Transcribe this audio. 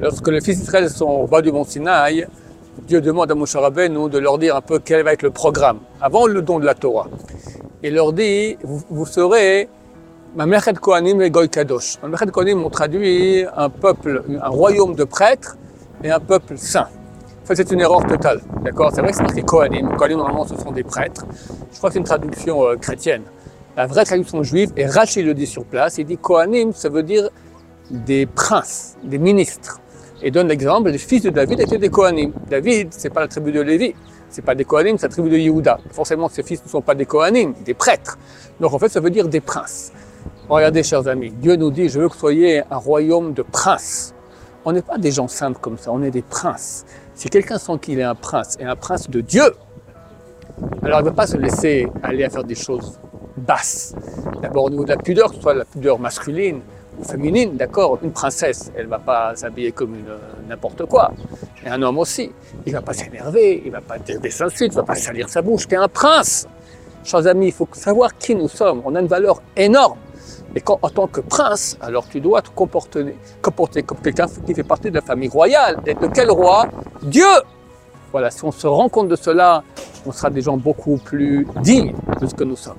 Lorsque les fils d'Israël sont au bas du mont Sinaï, Dieu demande à Moshe Rabbeinu de leur dire un peu quel va être le programme, avant le don de la Torah. Il leur dit, vous, vous serez Mamlechet Kohanim et Goy Kadosh. Mamlechet Kohanim, on traduit un peuple, un royaume de prêtres et un peuple saint. En fait, c'est une erreur totale. D'accord? C'est vrai que c'est marqué Kohanim. Kohanim, normalement, ce sont des prêtres. Je crois que c'est une traduction euh, chrétienne. La vraie traduction juive, et Rachid le dit sur place, il dit Kohanim, ça veut dire des princes, des ministres. Et donne l'exemple, les fils de David étaient des Kohanim. David, c'est pas la tribu de Lévi, c'est pas des Kohanim, c'est la tribu de Yehuda. Forcément, ses fils ne sont pas des Kohanim, des prêtres. Donc en fait, ça veut dire des princes. Regardez, chers amis, Dieu nous dit, je veux que vous soyez un royaume de princes. On n'est pas des gens simples comme ça, on est des princes. Si quelqu'un sent qu'il est un prince, et un prince de Dieu, alors il ne va pas se laisser aller à faire des choses basses. D'abord au niveau de la pudeur, que ce soit la pudeur masculine féminine, d'accord Une princesse, elle ne va pas s'habiller comme n'importe quoi. Et un homme aussi. Il ne va pas s'énerver, il ne va pas dire des insultes, il ne va pas salir sa bouche. Tu es un prince. Chers amis, il faut savoir qui nous sommes. On a une valeur énorme. Et quand, en tant que prince, alors tu dois te comporter, comporter comme quelqu'un qui fait partie de la famille royale. Et de quel roi? Dieu Voilà, si on se rend compte de cela, on sera des gens beaucoup plus dignes de ce que nous sommes.